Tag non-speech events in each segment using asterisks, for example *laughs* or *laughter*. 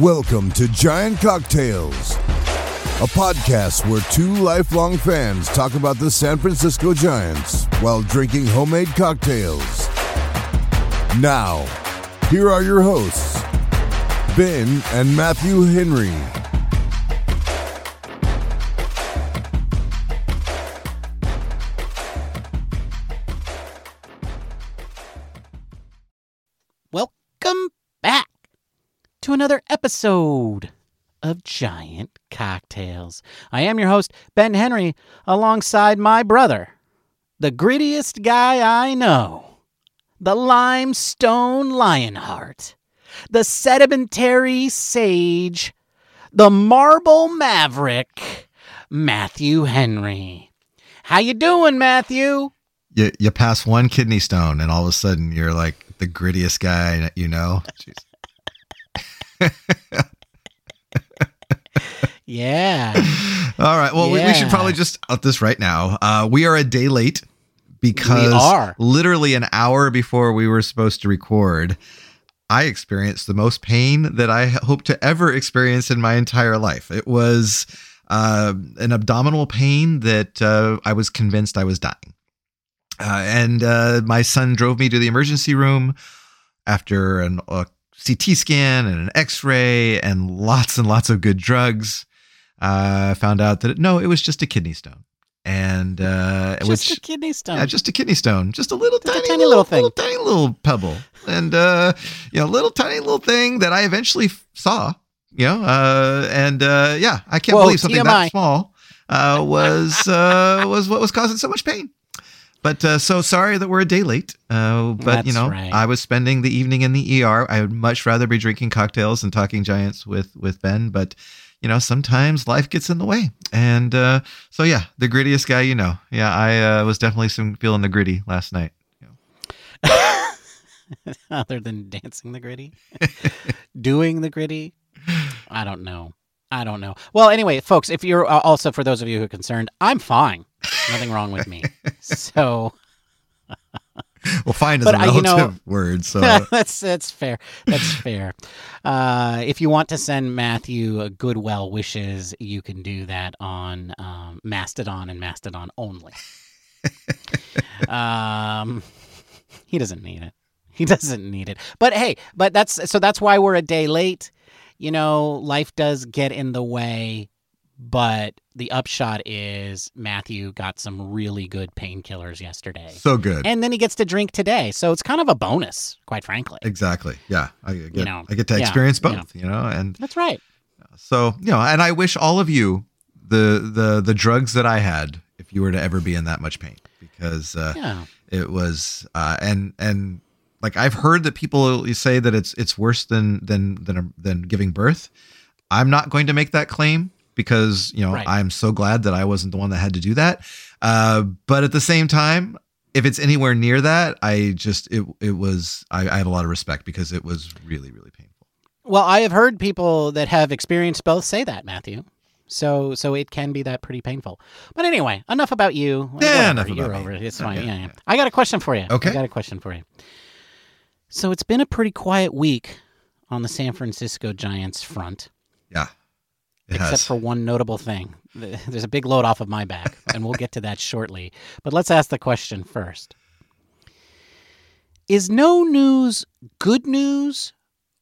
Welcome to Giant Cocktails, a podcast where two lifelong fans talk about the San Francisco Giants while drinking homemade cocktails. Now, here are your hosts, Ben and Matthew Henry. Another episode of Giant Cocktails. I am your host, Ben Henry, alongside my brother, the grittiest guy I know, the limestone lionheart, the sedimentary sage, the marble maverick, Matthew Henry. How you doing, Matthew? you you pass one kidney stone and all of a sudden you're like the grittiest guy you know. *laughs* Yeah. *laughs* All right. Well, we, we should probably just up this right now. Uh, we are a day late because are. literally an hour before we were supposed to record, I experienced the most pain that I hope to ever experience in my entire life. It was uh, an abdominal pain that uh, I was convinced I was dying. Uh, and uh, my son drove me to the emergency room after an, a CT scan and an X ray and lots and lots of good drugs. Uh, found out that no, it was just a kidney stone, and uh, Just which a kidney stone. yeah, just a kidney stone, just a little Just a tiny, tiny little, little thing. little tiny little pebble, and uh, you know, little tiny little thing that I eventually f- saw. You know, uh, and uh, yeah, I can't Whoa, believe something TMI. that small uh, was uh, was what was causing so much pain. But uh, so sorry that we're a day late. Uh, but you know, right. I was spending the evening in the ER. I would much rather be drinking cocktails and talking giants with with Ben. But you know, sometimes life gets in the way. And uh, so yeah, the grittiest guy you know. Yeah, I uh, was definitely some feeling the gritty last night. *laughs* other than dancing the gritty, *laughs* doing the gritty. I don't know. I don't know. Well, anyway, folks, if you're uh, also for those of you who are concerned, I'm fine. Nothing wrong with me. *laughs* So *laughs* Well, fine is But, a uh, you relative know- *laughs* word. So *laughs* that's that's fair. That's fair. Uh, if you want to send Matthew good well wishes, you can do that on um, Mastodon and Mastodon only. um, he doesn't need it. He doesn't need it. But hey, but that's so that's why we're a day late. You know, life does get in the way, but the upshot is Matthew got some really good painkillers yesterday. so good. And then he gets to drink today. So it's kind of a bonus, quite frankly. Exactly. Yeah, I get, know, I get to yeah, experience you know. both. You know, and That's right. So you know, and I wish all of you the the the drugs that I had if you were to ever be in that much pain because uh, Yeah. it was uh, and and like I've heard that people say that it's it's worse than than than than giving birth. I'm not going to make that claim because you know Right. I'm so glad that I wasn't the one that had to do that. Uh, but at the same time, if it's anywhere near that, I just it it was I, I have a lot of respect because it was really really painful. Well, I have heard people that have experienced both say that, Matthew. So so it can be that pretty painful. But anyway, enough about you. Yeah, Whatever, enough You're about me. over it. It's fine. Yeah, yeah. yeah. I got a question for you. Okay. I got a question for you. So it's been a pretty quiet week on the San Francisco Giants front, Yeah, it except has. for one notable thing. There's a big load off of my back, *laughs* and we'll get to that shortly. But let's ask the question first. Is no news good news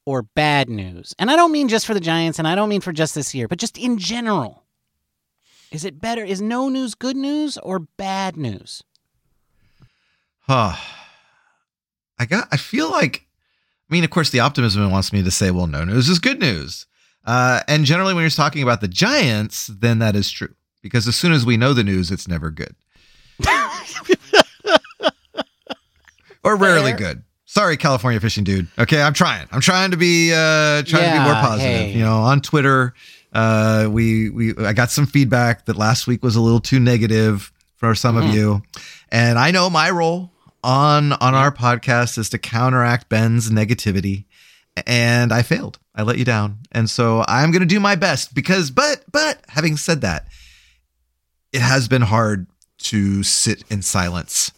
or bad news? And I don't mean just for the Giants, and I don't mean for just this year, but just in general. Is it better? Is no news good news or bad news? Huh. I got. I feel like. I mean, of course, the optimism wants me to say, "Well, no news is good news." Uh, and generally, when you're talking about the Giants, then that is true because as soon as we know the news, it's never good *laughs* or rarely Fair. good. Sorry, California fishing dude. Okay, I'm trying. I'm trying to be uh, trying to be more positive. hey. You know, on Twitter, uh, we we I got some feedback that last week was a little too negative for some Mhm. of you, and I know my role on on our podcast is to counteract Ben's negativity, and I failed. I let you down, and so I'm going to do my best because. But but having said that, it has been hard to sit in silence,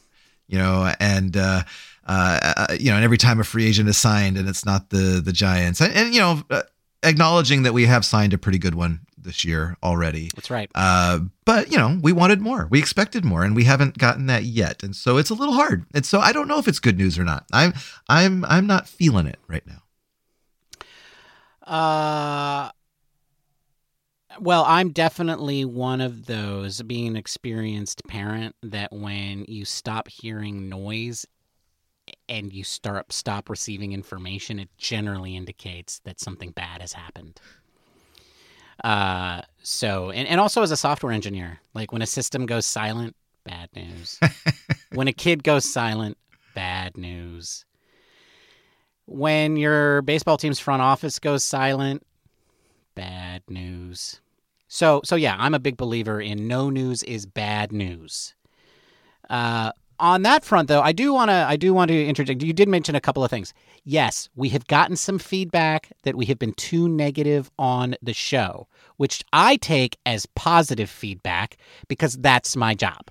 you know, and uh, uh, uh, you know, and every time a free agent is signed and it's not the the Giants, and, and you know, uh, acknowledging that we have signed a pretty good one this year already. That's right. Uh, but you know, we wanted more. We expected more, and we haven't gotten that yet. And so it's a little hard. And so I don't know if it's good news or not. I'm I'm I'm not feeling it right now. Uh, well, I'm definitely one of those being an experienced parent that when you stop hearing noise and you start stop receiving information, it generally indicates that something bad has happened. Uh, so and, and also as a software engineer, like when a system goes silent, bad news. *laughs* when a kid goes silent, bad news. When your baseball team's front office goes silent, bad news. So so yeah, I'm a big believer in no news is bad news. Uh, on that front though, I do want to I do want to interject. You did mention a couple of things. Yes, we have gotten some feedback that we have been too negative on the show, which I take as positive feedback because that's my job.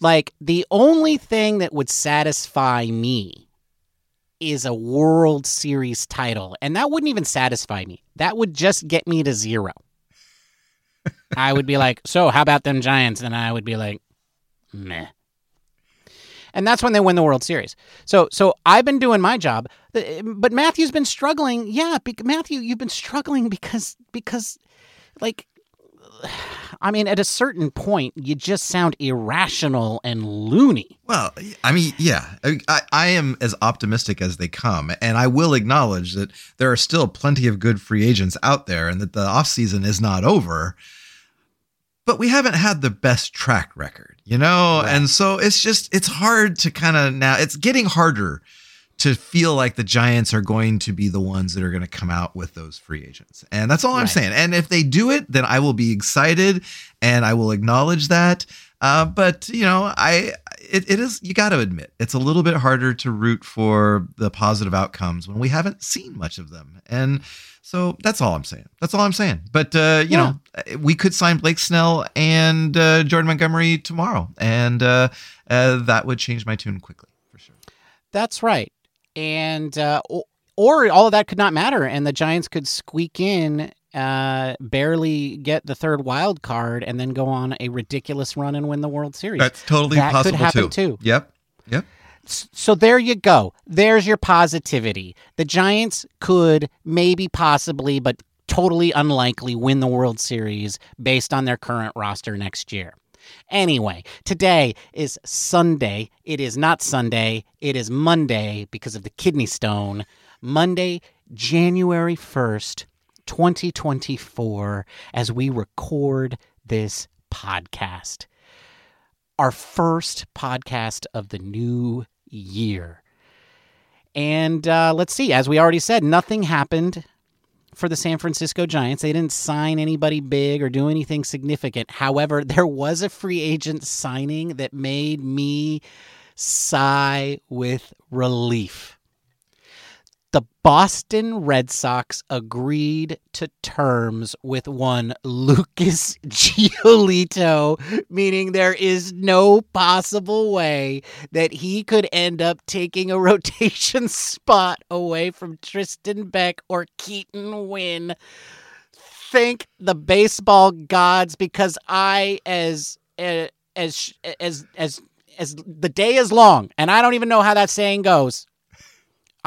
Like the only thing that would satisfy me is a World Series title, and that wouldn't even satisfy me. That would just get me to zero. *laughs* I would be like, "So, how about them Giants?" And I would be like, "Meh." And that's when they win the World Series. So, so I've been doing my job, but Matthew's been struggling. Yeah, Matthew, you've been struggling because because, like, *sighs* I mean, at a certain point, you just sound irrational and loony. Well, I mean, yeah, I, I am as optimistic as they come, and I will acknowledge that there are still plenty of good free agents out there, and that the offseason is not over. But we haven't had the best track record, you know, Right. and so it's just it's hard to kind of now. It's getting harder to feel like the Giants are going to be the ones that are going to come out with those free agents. And that's all I'm saying. And if they do it, then I will be excited and I will acknowledge that. Uh, but you know, I it, it is you got to admit it's a little bit harder to root for the positive outcomes when we haven't seen much of them. And so that's all I'm saying. That's all I'm saying. But uh, you Yeah. know, we could sign Blake Snell and uh, Jordan Montgomery tomorrow, and uh, uh, that would change my tune quickly for sure. That's right. And uh, o- or all of that could not matter, and the Giants could squeak in, uh, barely get the third wild card, and then go on a ridiculous run and win the World Series. That's totally That could possible happen too. too. Yep. Yep. So there you go. There's your positivity. The Giants could maybe, possibly, but totally unlikely win the World Series based on their current roster next year. Anyway, today is Sunday. It is not Sunday. It is Monday because of the kidney stone. Monday, January 1st, 2024, as we record this podcast our first podcast of the new year. And uh, let's see, as we already said, nothing happened for the San Francisco Giants. They didn't sign anybody big or do anything significant. However, *laughs* there was a free agent signing that made me sigh with relief. The Boston Red Sox agreed to terms with one Lucas *laughs* Giolito, meaning there is no possible way that he could end up taking a *laughs* rotation spot away from Tristan Beck or Keaton Winn. Thank the baseball gods because I as uh, as as as as the day is long and I don't even know how that saying goes.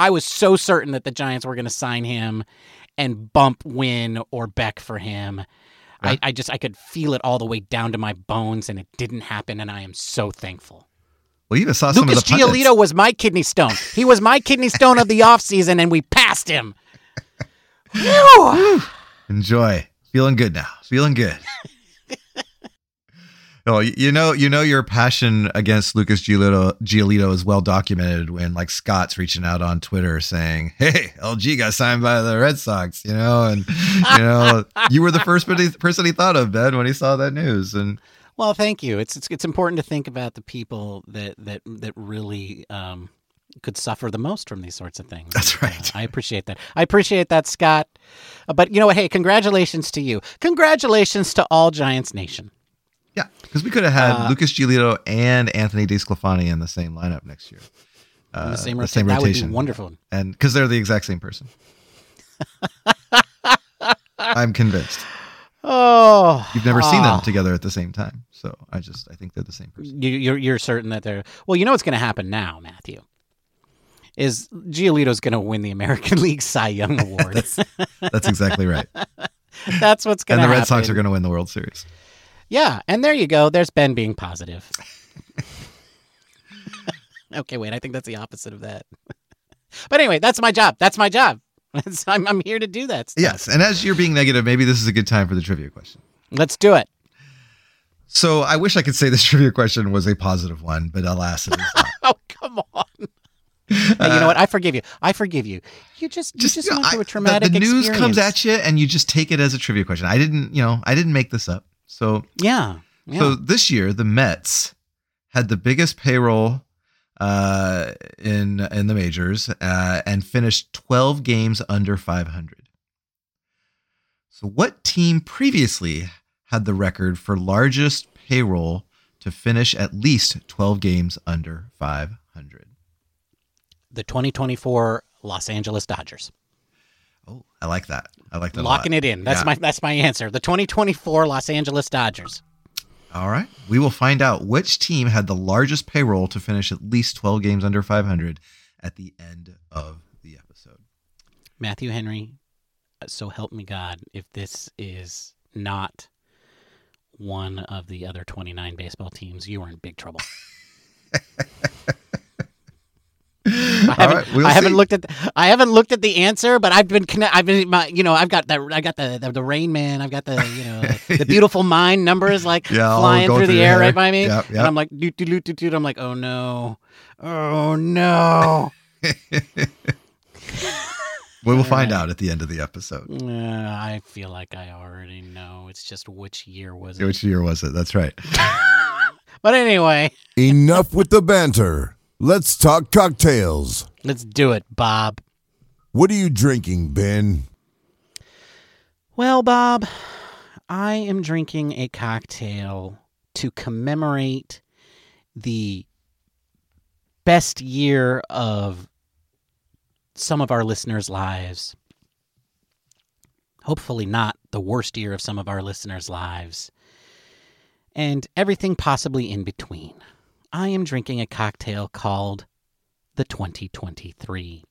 I was so certain that the Giants were going to sign him and bump Winn or Beck for him. I, Yeah. I just I could feel it all the way down to my bones, and it didn't happen, and I am so thankful. Well, you even saw some Lucas of the pundits. Giolito was my kidney stone. He was my kidney stone of the offseason, and we passed him. *laughs* Enjoy. Feeling good now. Feeling good. Oh, you know, you know, your passion against Lucas Giolito, Giolito is well documented when like Scott's reaching out on Twitter saying, "Hey, LG got signed by the Red Sox," you know, and you know, you were the first person he thought of, Ben, when he saw that news, and Well, thank you. It's, it's it's important to think about the people that that that really um, could suffer the most from these sorts of things. That's uh, right. I appreciate that. I appreciate that, Scott. Uh, but you know what? Hey, congratulations to you. Congratulations to all Giants Nation. Yeah, because we could have had Uh, Lucas Giolito and Anthony DeSclafani in the same lineup next year, In uh, the same, the rota- same that would be rotation, wonderful. and because they're the exact same person. *laughs* I'm convinced. Oh, You've never seen them ah. together at the same time, so I just I think they're the same person. You, you're you're certain that they're well. You know what's going to happen now, Matthew. Is Giolito's going to win the American *laughs* League Cy Young Award? That's *laughs* that's exactly right. That's what's going to. Happen. And the happen. Red Sox are going to win the World Series. Yeah, and there you go. There's Ben being positive. *laughs* okay, wait. I think that's the opposite of that. but anyway, that's my job. That's my job. *laughs* I'm, I'm here to do that. Stuff. Yes, and as you're being negative, maybe this is a good time for the trivia question. Let's do it. So I wish I could say this *laughs* trivia question was a positive one, but alas, it is not. Oh, come on. Hey, you know what? I forgive you. I forgive you. You just you just, you know, went through a the- traumatic the, news experience. comes at you, and you just take it as a trivia question. I didn't, you know, I didn't make this up. So Yeah. yeah. So this year, the Mets had the biggest payroll uh, in in the majors uh, and finished 12 games under 500. So, what team previously had the record for largest payroll to finish at least 12 games under 500? the 2024 Los Angeles Dodgers. Oh, I like that. I like that. Locking it in. That's Yeah. my that's my answer. The 2024 Los Angeles Dodgers. All right. We will find out which team had the largest payroll to finish at least 12 games under 500 at the end of the episode. Matthew Henry. uh, So help me God, if this is not one of the other 29 baseball teams, you are in big trouble. *laughs* I haven't, right, we'll I haven't looked at I haven't looked at the answer, but I've been conne- I've been my, you know I've got the I got the, the the Rain Man I've got the you know the *laughs* beautiful mind numbers like Yeah, flying through through the your air right by me, Yep, and. I'm like doot doot doot doot doot. I'm like oh no, oh no. *laughs* We will find out at the end of the episode. Uh, I feel like I already know. It's just which year was it? Which year was it? That's right. *laughs* But anyway, Enough with the banter. Let's talk cocktails. let's do it, Bob. What are you drinking, Ben? Well, Bob, I am drinking a cocktail to commemorate the best year of some of our listeners' lives. Hopefully, not the worst year of some of our listeners' lives. And everything possibly in between. I am drinking a cocktail called the 2023.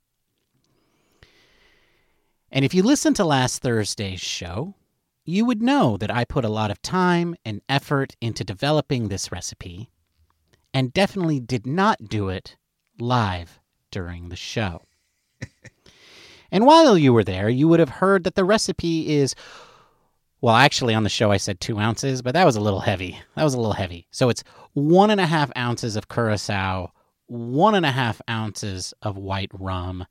And if you listened to last Thursday's show, you would know that I put a lot of time and effort into developing this recipe and definitely did not do it live during the show. *laughs* and while you were there, you would have heard that the recipe is well, actually, on the show I said two ounces, but that was a little heavy. That was a little heavy. So it's one and a half ounces of curacao, one and a half ounces of white rum,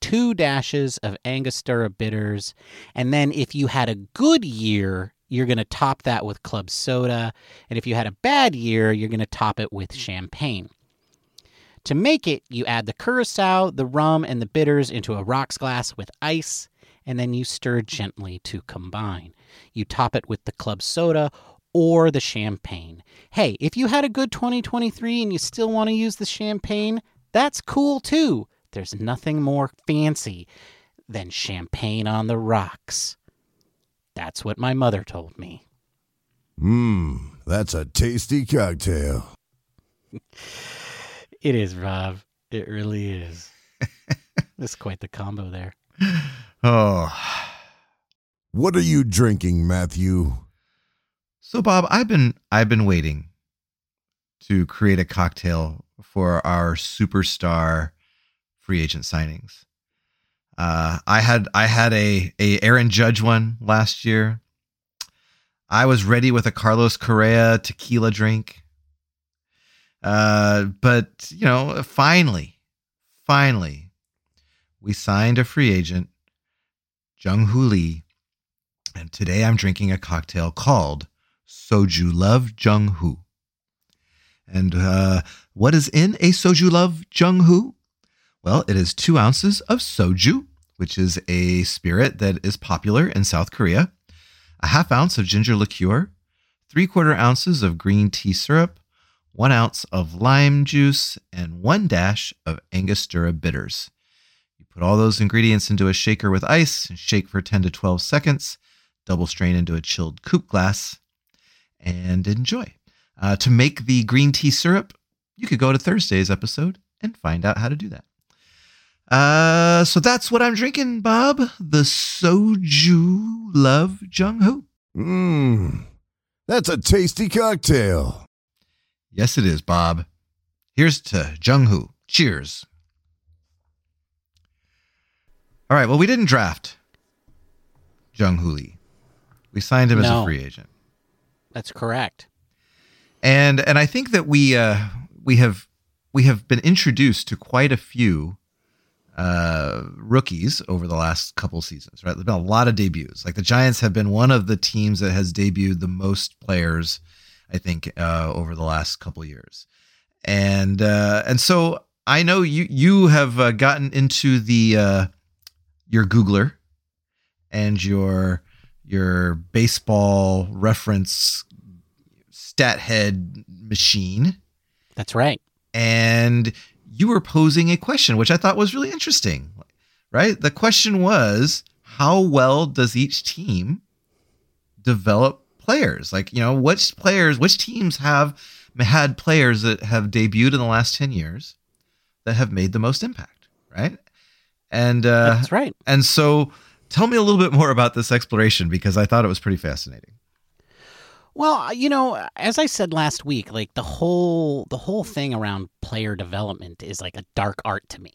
two dashes of Angostura bitters, and then if you had a good year, you're going to top that with club soda, and if you had a bad year, you're going to top it with champagne. To make it, you add the curacao, the rum, and the bitters into a rocks glass with ice, and then you stir gently to combine. You top it with the club soda or the champagne. Hey, if you had a good 2023 and you still want to use the champagne, that's cool too. There's nothing more fancy than champagne on the rocks. That's what my mother told me. Mmm, that's a tasty cocktail. *laughs* It is, Rob. It really is. *laughs* That's quite the combo there. *sighs* Oh. What are you drinking, Matthew? So Bob, I've been I've been waiting to create a cocktail for our superstar free agent signings. Uh, I had I had a a Aaron Judge one last year. I was ready with a Carlos Correa tequila drink. Uh, but you know, finally, finally, we signed a free agent, Jung Hoo Lee, and today I'm drinking a cocktail called Soju Love Jung Hoo. And uh, what is in a Soju Love Jung Hoo? Well, it is two ounces of soju, which is a spirit that is popular in South Korea, a half ounce of ginger liqueur, three quarter ounces of green tea syrup, one ounce of lime juice, and one dash of Angostura bitters. Put all those ingredients into a shaker with ice and shake for 10 to 12 seconds. Double strain into a chilled coupe glass and enjoy. Uh, to make the green tea syrup, you could go to Thursday's episode and find out how to do that. Uh, so that's what I'm drinking, Bob. The Soju Love Jung Hoo. Mmm, that's a tasty cocktail. Yes, it is, Bob. Here's to Jung Hoo. Cheers. All right. Well, we didn't draft Jung Lee. We signed him as a free agent, That's correct. and and I think that we uh, we have we have been introduced to quite a few uh, rookies over the last couple seasons. Right, there've been a lot of debuts. Like the Giants have been one of the teams that has debuted the most players, I think, uh, over the last couple years, and uh, and so I know you you have uh, gotten into the uh, your Googler and your your baseball reference stat head machine That's right. and you were posing a question which I thought was really interesting. Right? The question was how well does each team develop players? Like, you know, which players, which teams have had players that have debuted in the last 10 years that have made the most impact, right? And uh That's right. and so tell me a little bit more about this exploration because I thought it was pretty fascinating. Well, you know, as I said last week, like the whole the whole thing around player development is like a dark art to me.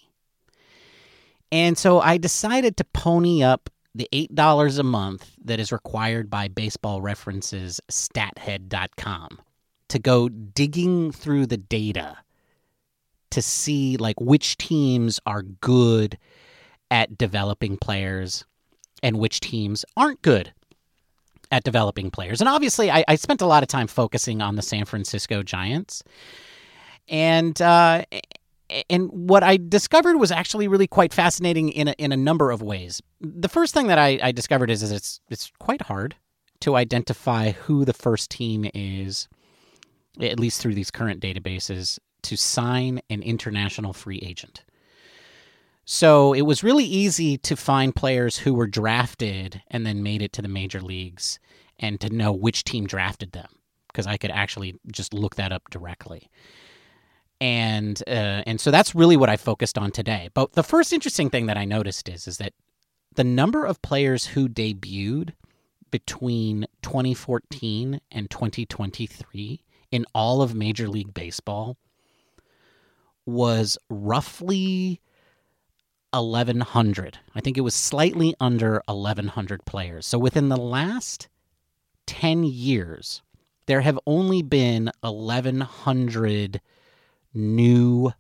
And so I decided to pony up the $8 a month that is required by baseball references stathead.com to go digging through the data to see like which teams are good at developing players and which teams aren't good at developing players. And obviously, I, I spent a lot of time focusing on the San Francisco Giants. And uh, and what I discovered was actually really quite fascinating in a, in a number of ways. The first thing that I, I discovered is, is it's it's quite hard to identify who the first team is, at least through these current databases, to sign an international free agent. So it was really easy to find players who were drafted and then made it to the major leagues and to know which team drafted them because I could actually just look that up directly. And uh, and so that's really what I focused on today. But the first interesting thing that I noticed is is that the number of players who debuted between 2014 and 2023 in all of Major League Baseball was roughly 1100. I think it was slightly under 1100 players. So within the last 10 years, there have only been 1100 new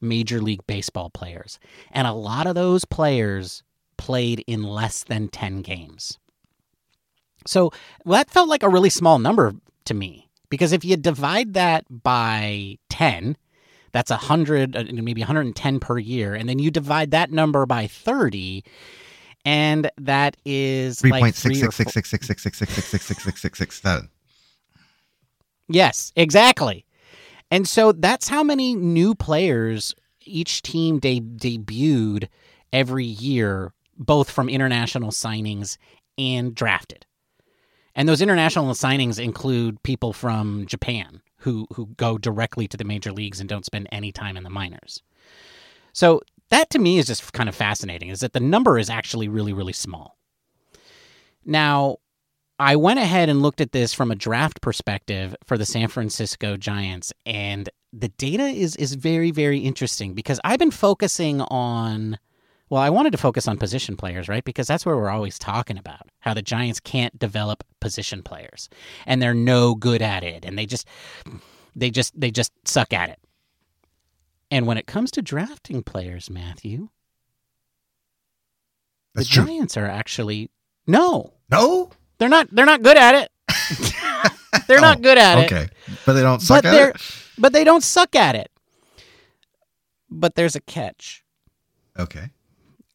Major League Baseball players. And a lot of those players played in less than 10 games. So that felt like a really small number to me because if you divide that by 10, that's 100 uh, maybe 110 per year and then you divide that number by 30 and that is Three point six six four- six six six six six six six six six six six seven. Yes, exactly. And so that's how many new players each team de- debuted every year, both from international signings and drafted. And those international signings include people from Japan who who go directly to the major leagues and don't spend any time in the minors. So that to me is just kind of fascinating is that the number is actually really really small. Now, I went ahead and looked at this from a draft perspective for the San Francisco Giants, and the data is is very very interesting because I've been focusing on. Well, I wanted to focus on position players, right? Because that's where we're always talking about how the Giants can't develop position players, and they're no good at it, and they just, they just, they just suck at it. And when it comes to drafting players, Matthew, That's the true. Giants are actually no, No. they're not. They're not good at it. *laughs* they're not Oh, good at it. Okay, but they don't suck but at it. but they don't suck at it. But there's a catch. Okay.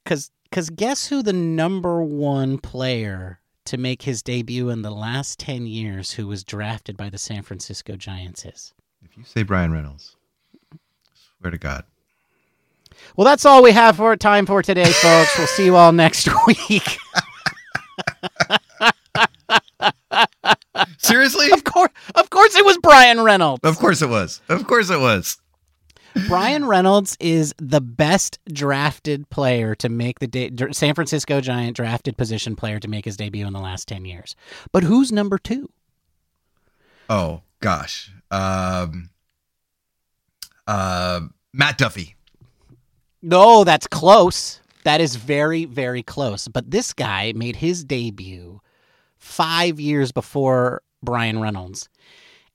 Cause cause guess who the number one player to make his debut in the last ten years who was drafted by the San Francisco Giants is? If you say Bryan Reynolds, swear to God. Well, that's all we have for time for today, folks. We'll see you all next *laughs* week. Seriously? of course, of course, it was Bryan Reynolds. Of course it was. Of course it was. Bryan Reynolds is the best drafted player to make the de- San Francisco Giant drafted position player to make his debut in the last 10 years. But who's number 2? Oh gosh. Um uh Matt Duffy. No, that's close. That is very very close. But this guy made his debut 5 years before Bryan Reynolds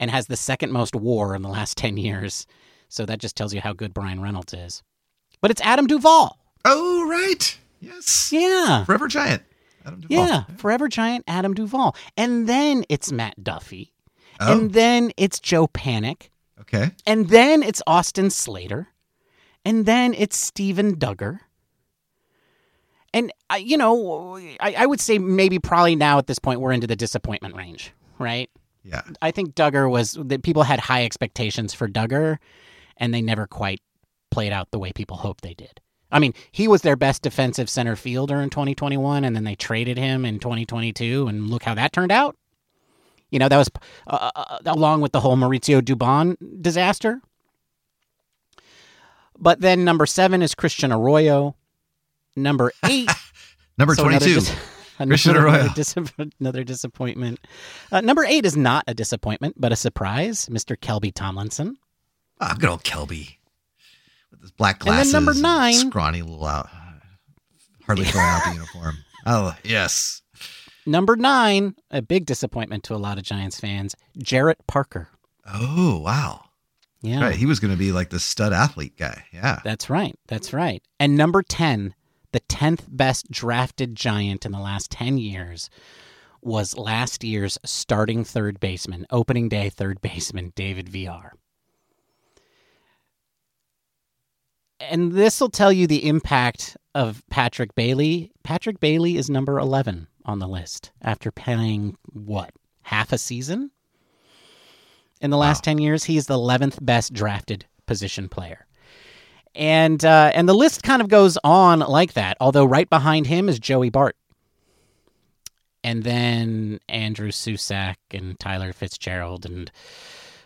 and has the second most war in the last 10 years. So that just tells you how good Bryan Reynolds is. But it's Adam Duvall. Oh right. Yes. Yeah. Forever Giant. Adam Duvall. Yeah, Forever Giant Adam Duvall. And then it's Matt Duffy. Oh, And then it's Joe Panik. okay. And then it's Austin Slater. And then it's Steven Duggar. And, I you know, I, I would say maybe probably now at this point we're into the disappointment range, right? Yeah. I think Duggar was that people had high expectations for Duggar, and they never quite played out the way people hoped they did. I mean, he was their best defensive center fielder in 2021, and then they traded him in 2022, and look how that turned out. You know, that was uh, uh, along with the whole Mauricio Dubon disaster. But then number seven is Christian Arroyo. Number *laughs* eight Number so another 22. dis- *laughs* Christian another, Arroyo. dis- another disappointment. Uh, number eight is not a disappointment, but a surprise. Mr. Kelby Tomlinson. Ah, good old Kelby. With his black And then glasses. number nine- Scrawny little out. Hardly throwing out the *laughs* uniform. Oh, yes. Number nine, a big disappointment to a lot of Giants fans. Jarrett Parker. Oh, wow. Yeah, Right. He was going to be like the stud athlete guy. Yeah. that's right. That's right. And number ten, the tenth best drafted Giant in the last ten years. Was last year's starting third baseman, opening day third baseman, David Villar. And this will tell you the impact of Patrick Bailey. Patrick Bailey is number 11 on the list after playing what half a season in the last Wow. 10 years. he is the 11th best drafted position player. And uh, and the list kind of goes on like that. Although right behind him is Joey Bart, and then Andrew Susac and Tyler Fitzgerald, and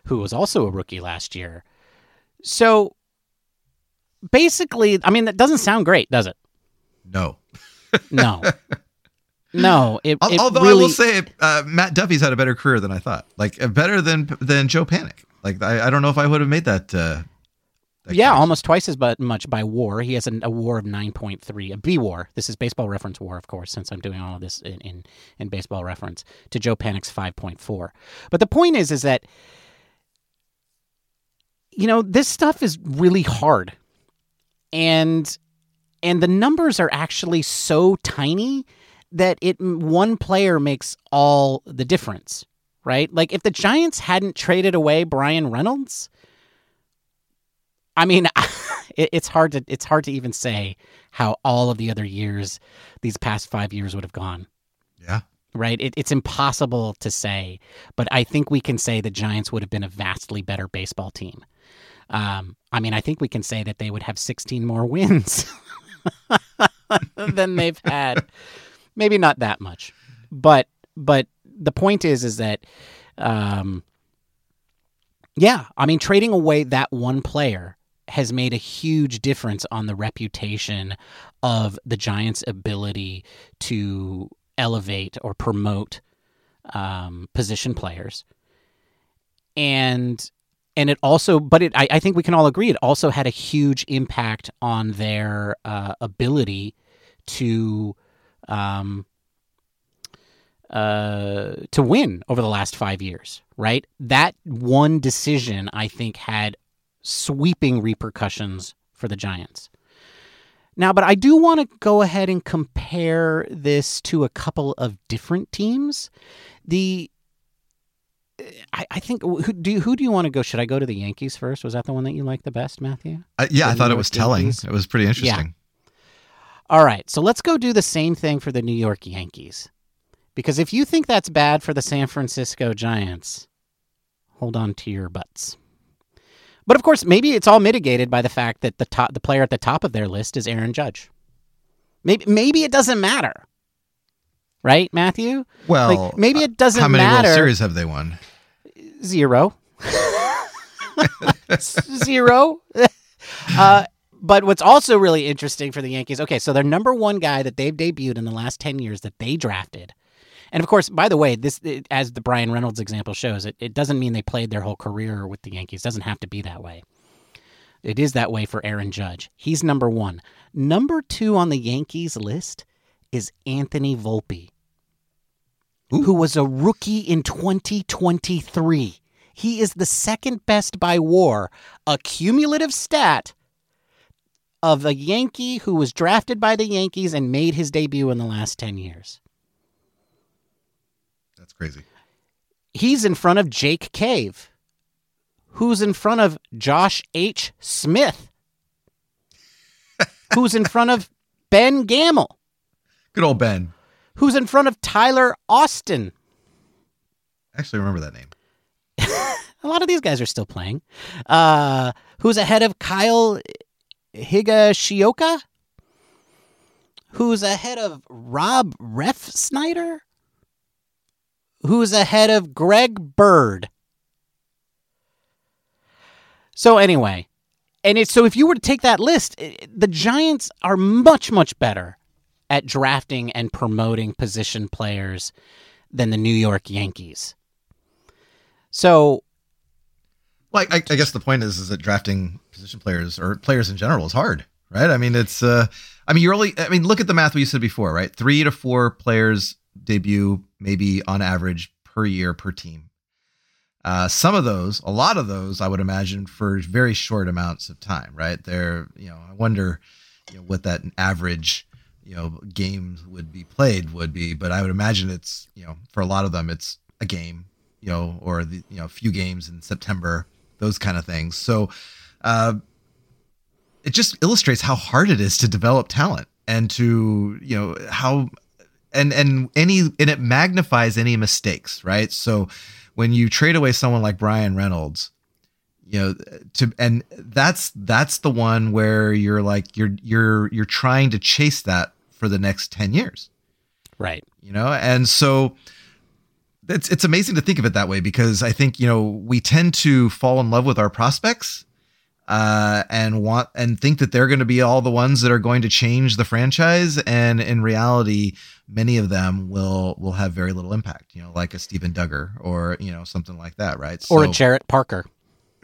who was also a rookie last year. So basically, I mean, that doesn't sound great, does it? No. *laughs* No, no. It, it Although really, I will say, uh, Matt Duffy's had a better career than I thought. Like uh, better than than Joe Panik. Like I, I don't know if I would have made that. Uh, that yeah, connection. almost twice as much by WAR. He has an, a WAR of nine point three, a B WAR. This is baseball reference WAR, of course, since I'm doing all of this in in, in baseball reference to Joe Panik's five point four. But the point is, is that you know this stuff is really hard, and and the numbers are actually so tiny that it one player makes all the difference, right? Like if the Giants hadn't traded away Bryan Reynolds, I mean, *laughs* it, it's hard to it's hard to even say how all of the other years, these past five years, would have gone. Yeah. Right. It, it's impossible to say, but I think we can say the Giants would have been a vastly better baseball team. Um, I mean, I think we can say that they would have 16 more wins *laughs* than they've had. Maybe not that much, but but the point is is that, um, yeah, I mean, trading away that one player has made a huge difference on the reputation of the Giants' ability to elevate or promote um, position players, and and it also, but it I, I think we can all agree it also had a huge impact on their uh, ability to um, uh, to win over the last five years. Right, that one decision I think had sweeping repercussions for the Giants. Now, but I do want to go ahead and compare this to a couple of different teams. The I, I think who do you, who do you want to go? Should I go to the Yankees first? Was that the one that you liked the best, Matthew? Uh, yeah, The I thought it was York telling. It was pretty interesting. All right, so let's go do the same thing for the New York Yankees. Because if you think that's bad for the San Francisco Giants, hold on to your butts. But of course, maybe it's all mitigated by the fact that the top, the player at the top of their list is Aaron Judge. Maybe maybe it doesn't matter, right, Matthew? Well, like, maybe it doesn't how many matter. World Series have they won? Zero. Zero. uh, but what's also really interesting for the Yankees, okay, so their number one guy that they've debuted in the last 10 years that they drafted. And of course, by the way, this as the Bryan Reynolds example shows, it, it doesn't mean they played their whole career with the Yankees. It doesn't have to be that way. It is that way for Aaron Judge. He's number one. Number two on the Yankees list is Anthony Volpe, who was a rookie in 2023. He is the second best by war, a cumulative stat of a Yankee who was drafted by the Yankees and made his debut in the last 10 years. That's crazy. He's in front of Jake Cave, who's in front of Josh H. Smith, *laughs* who's in front of Ben Gamel, Good old Ben. Who's in front of Tyler Austin. I actually remember that name. *laughs* A lot of these guys are still playing. Uh, who's ahead of Kyle Higashioka? Who's ahead of Rob Refsnyder? Who's ahead of Greg Bird? So anyway, and it's so if you were to take that list, i- the Giants are much much better at drafting and promoting position players than the New York Yankees. So Well, I, I guess the point is, is that drafting position players or players in general is hard, right? I mean, it's, uh, I mean, you're only, I mean, look at the math we said before, right? Three to four players debut, maybe on average per year per team. Uh, some of those, a lot of those, I would imagine, for very short amounts of time, right? They're, you know, I wonder, you know, what that average, you know, games would be played would be, but I would imagine it's, you know, for a lot of them, it's a game, you know, or the, you know, a few games in September, those kind of things. So, uh, it just illustrates how hard it is to develop talent and to, you know, how, and, and any, and it magnifies any mistakes, right? So, when you trade away someone like Bryan Reynolds, you know, to and that's that's the one where you're like you're you're you're trying to chase that for the next 10 years, right. you know? And so it's it's amazing to think of it that way because I think, you know, we tend to fall in love with our prospects uh and want and think that they're going to be all the ones that are going to change the franchise and in reality many of them will will have very little impact you know like a Steven Duggar or you know something like that right Or a So- Jarrett Parker.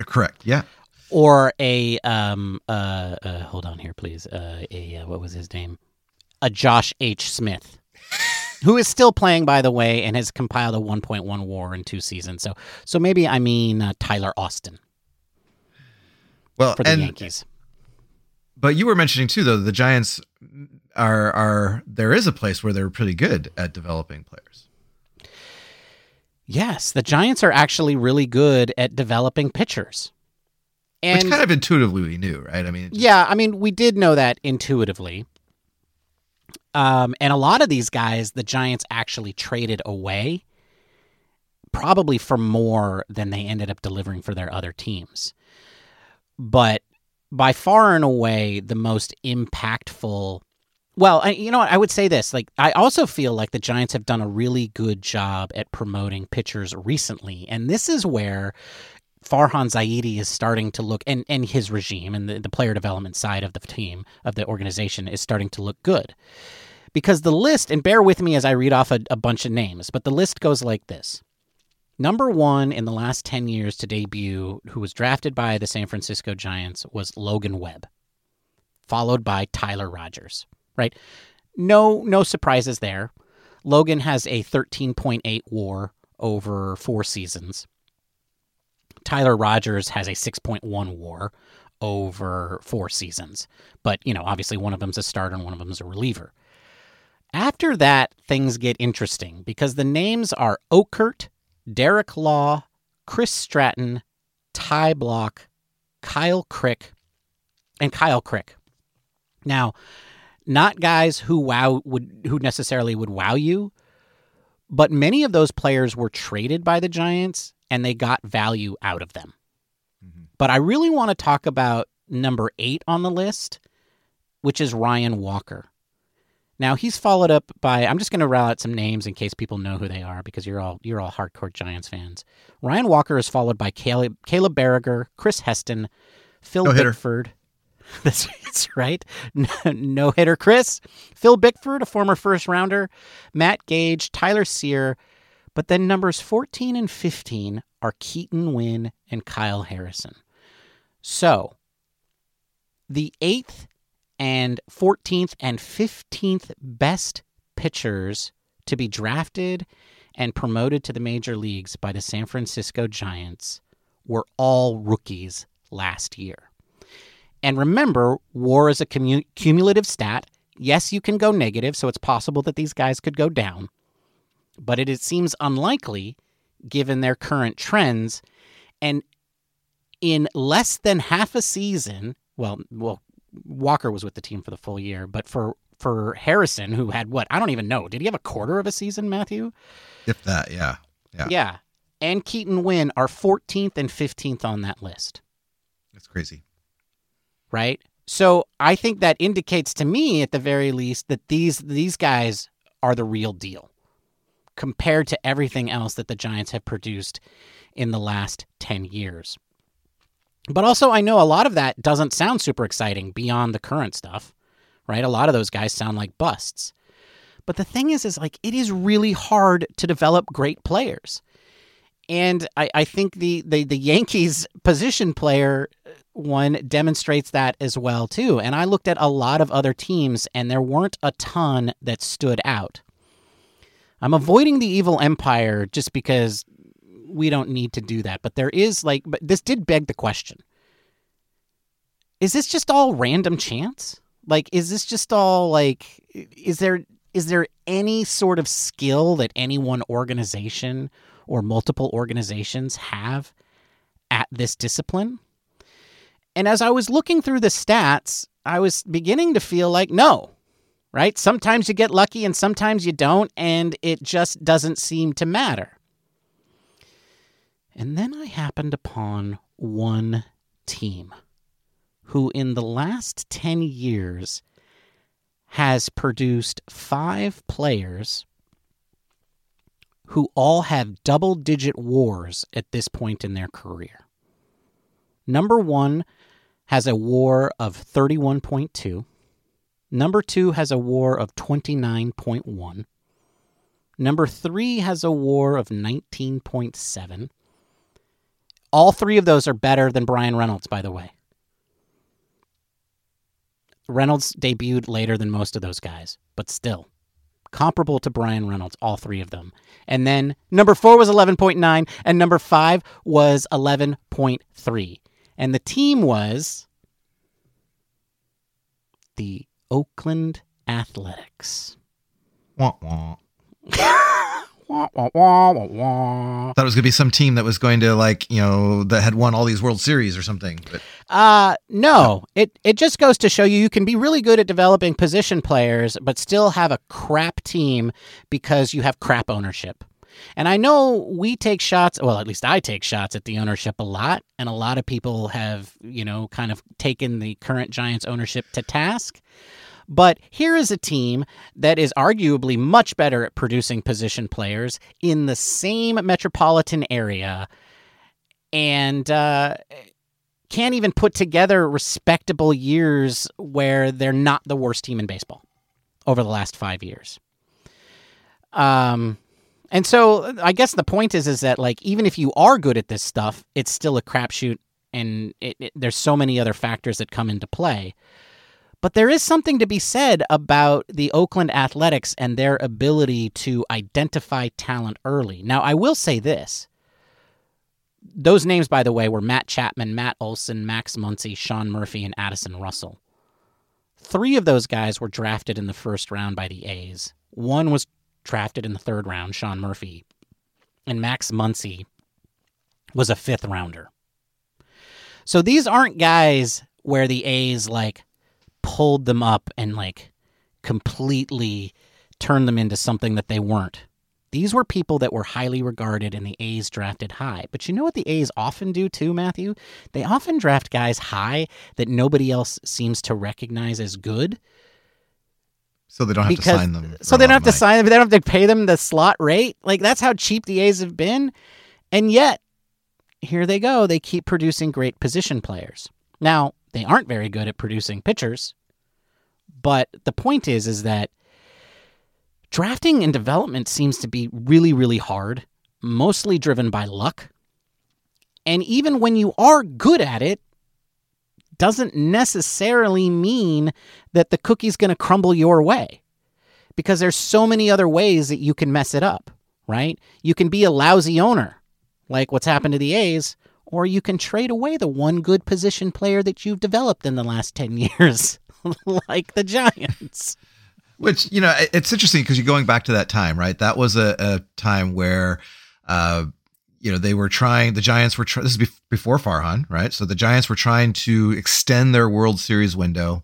Correct yeah Or a um uh, uh hold on here please. Uh a uh, what was his name? A Josh H. Smith. *laughs* Who is still playing, by the way, and has compiled a 1.1 WAR in two seasons. So, so maybe I mean uh, Tyler Austin well for the and Yankees. but you were mentioning too though the Giants are are there is a place where they're pretty good at developing players Yes, the Giants are actually really good at developing pitchers. And which kind of intuitively we knew right I mean just- Yeah, I mean, we did know that intuitively. Um, and a lot of these guys, the Giants actually traded away, probably for more than they ended up delivering for their other teams. But by far and away, the most impactful. Well, I, you know what? I would say this. Like, I also feel like the Giants have done a really good job at promoting pitchers recently. And this is where Farhan Zaidi is starting to look, and, and his regime and the, the player development side of the team, of the organization, is starting to look good. Because the list, and bear with me as I read off a, a bunch of names, but the list goes like this. Number one in the last 10 years to debut, who was drafted by the San Francisco Giants, was Logan Webb, followed by Tyler Rogers, right? No, no surprises there. Logan has a 13.8 war over four seasons. Tyler Rogers has a 6.1 war over four seasons. But, you know, obviously one of them's a starter and one of them's a reliever. After that, things get interesting because the names are Okert, Derek Law, Chris Stratton, Ty Blach, Kyle Crick, and Kyle Crick. Now, not guys who wow would who necessarily would wow you, but many of those players were traded by the Giants and they got value out of them. Mm-hmm. But I really want to talk about number eight on the list, which is Ryan Walker. Now he's followed up by I'm just going to rattle out some names in case people know who they are because you're all you're all hardcore Giants fans. Ryan Walker is followed by Caleb, Caleb Baragar, Chris Heston, Phil No-hitter. Bickford. That's, *laughs* that's right. *laughs* No hitter Chris, Phil Bickford, a former first rounder, Matt Gage, Tyler Sear, but then numbers 14 and 15 are Keaton Winn and Kyle Harrison. So, the eighth and 14th and 15th best pitchers to be drafted and promoted to the major leagues by the San Francisco Giants were all rookies last year. And remember, war is a commu- cumulative stat. Yes, you can go negative, so it's possible that these guys could go down, but it, it seems unlikely given their current trends. And in less than half a season, well, well, Walker was with the team for the full year, but for for Harrison, who had what I don't even know, did he have a quarter of a season, Matthew? If that, yeah. Yeah. Yeah, and Keaton Winn are 14th and 15th on that list, That's crazy. Right? So I think that indicates to me, at the very least, that these these guys are the real deal compared to everything else that the Giants have produced in the last 10 years. But also, I know a lot of that doesn't sound super exciting beyond the current stuff, right? A lot of those guys sound like busts. But the thing is, is like it is really hard to develop great players. And I, I think the, the the Yankees position player one demonstrates that as well too. And I looked at a lot of other teams and there weren't a ton that stood out. I'm avoiding the evil empire just because we don't need to do that. But there is like but this did beg the question. Is this just all random chance? Like is this just all like is there is there any sort of skill that any one organization or multiple organizations have at this discipline? And as I was looking through the stats, I was beginning to feel like no, right? Sometimes you get lucky and sometimes you don't, and it just doesn't seem to matter. And then I happened upon one team who, in the last 10 years, has produced five players who all have double digit wars at this point in their career. Number one has a war of 31.2. Number two has a war of 29.1. Number three has a war of 19.7. All three of those are better than Bryan Reynolds, by the way. Reynolds debuted later than most of those guys, but still comparable to Bryan Reynolds, all three of them. And then number four was 11.9, and number five was 11.3. And the team was the Oakland Athletics. Wah, wah. *laughs* Wah, wah, wah, wah, wah. Thought it was gonna be some team that was going to like you know that had won all these World Series or something. But Uh no. It it just goes to show you you can be really good at developing position players but still have a crap team because you have crap ownership. And I know we take shots, well at least I take shots at the ownership a lot and a lot of people have, you know, kind of taken the current Giants ownership to task. But here is a team that is arguably much better at producing position players in the same metropolitan area and uh, can't even put together respectable years where they're not the worst team in baseball over the last five years. Um, and so uh, I guess the point is is that like even if you are good at this stuff, it's still a crapshoot, and it, it, there's so many other factors that come into play. But there is something to be said about the Oakland Athletics and their ability to identify talent early. Now, I will say this. Those names, by the way, were Matt Chapman, Matt Olson, Max Muncy, Sean Murphy, and Addison Russell. Three of those guys were drafted in the first round by the A's. One was drafted in the third round, Sean Murphy. And Max Muncy was a fifth rounder. So these aren't guys where the A's like pulled them up and like completely turned them into something that they weren't. These were people that were highly regarded and the A's drafted high. But you know what the A's often do too, Matthew? They often draft guys high that nobody else seems to recognize as good. So they don't have Because- to sign them. So they don't have to sign them, they don't have to pay them the slot rate. Like that's how cheap the A's have been. And yet, here they go. They keep producing great position players. Now, they aren't very good at producing pitchers. But the point is is that drafting and development seems to be really, really hard, mostly driven by luck. And even when you are good at it, doesn't necessarily mean that the cookie's going to crumble your way because there's so many other ways that you can mess it up, right? You can be a lousy owner, like what's happened to the A's, or you can trade away the one good position player that you've developed in the last 10 *laughs* years, like the Giants. Which you know, it's interesting because you're going back to that time, right? That was a, a time where, uh, you know, they were trying. The Giants were. Try, this is bef- before Farhan, right? So the Giants were trying to extend their World Series window,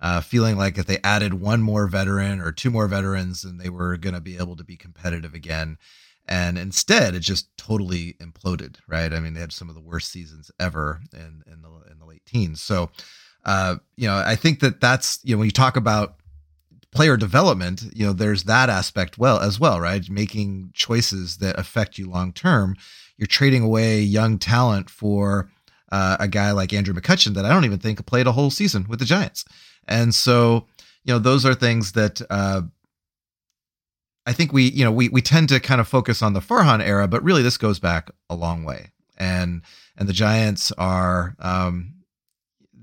uh, feeling like if they added one more veteran or two more veterans, then they were going to be able to be competitive again. And instead, it just totally imploded, right? I mean, they had some of the worst seasons ever in in the in the late teens. So, uh, you know, I think that that's you know when you talk about player development, you know, there's that aspect well as well, right? Making choices that affect you long term. You're trading away young talent for uh, a guy like Andrew McCutcheon that I don't even think played a whole season with the Giants. And so, you know, those are things that uh, I think we, you know, we we tend to kind of focus on the Farhan era, but really this goes back a long way. And and the Giants are um,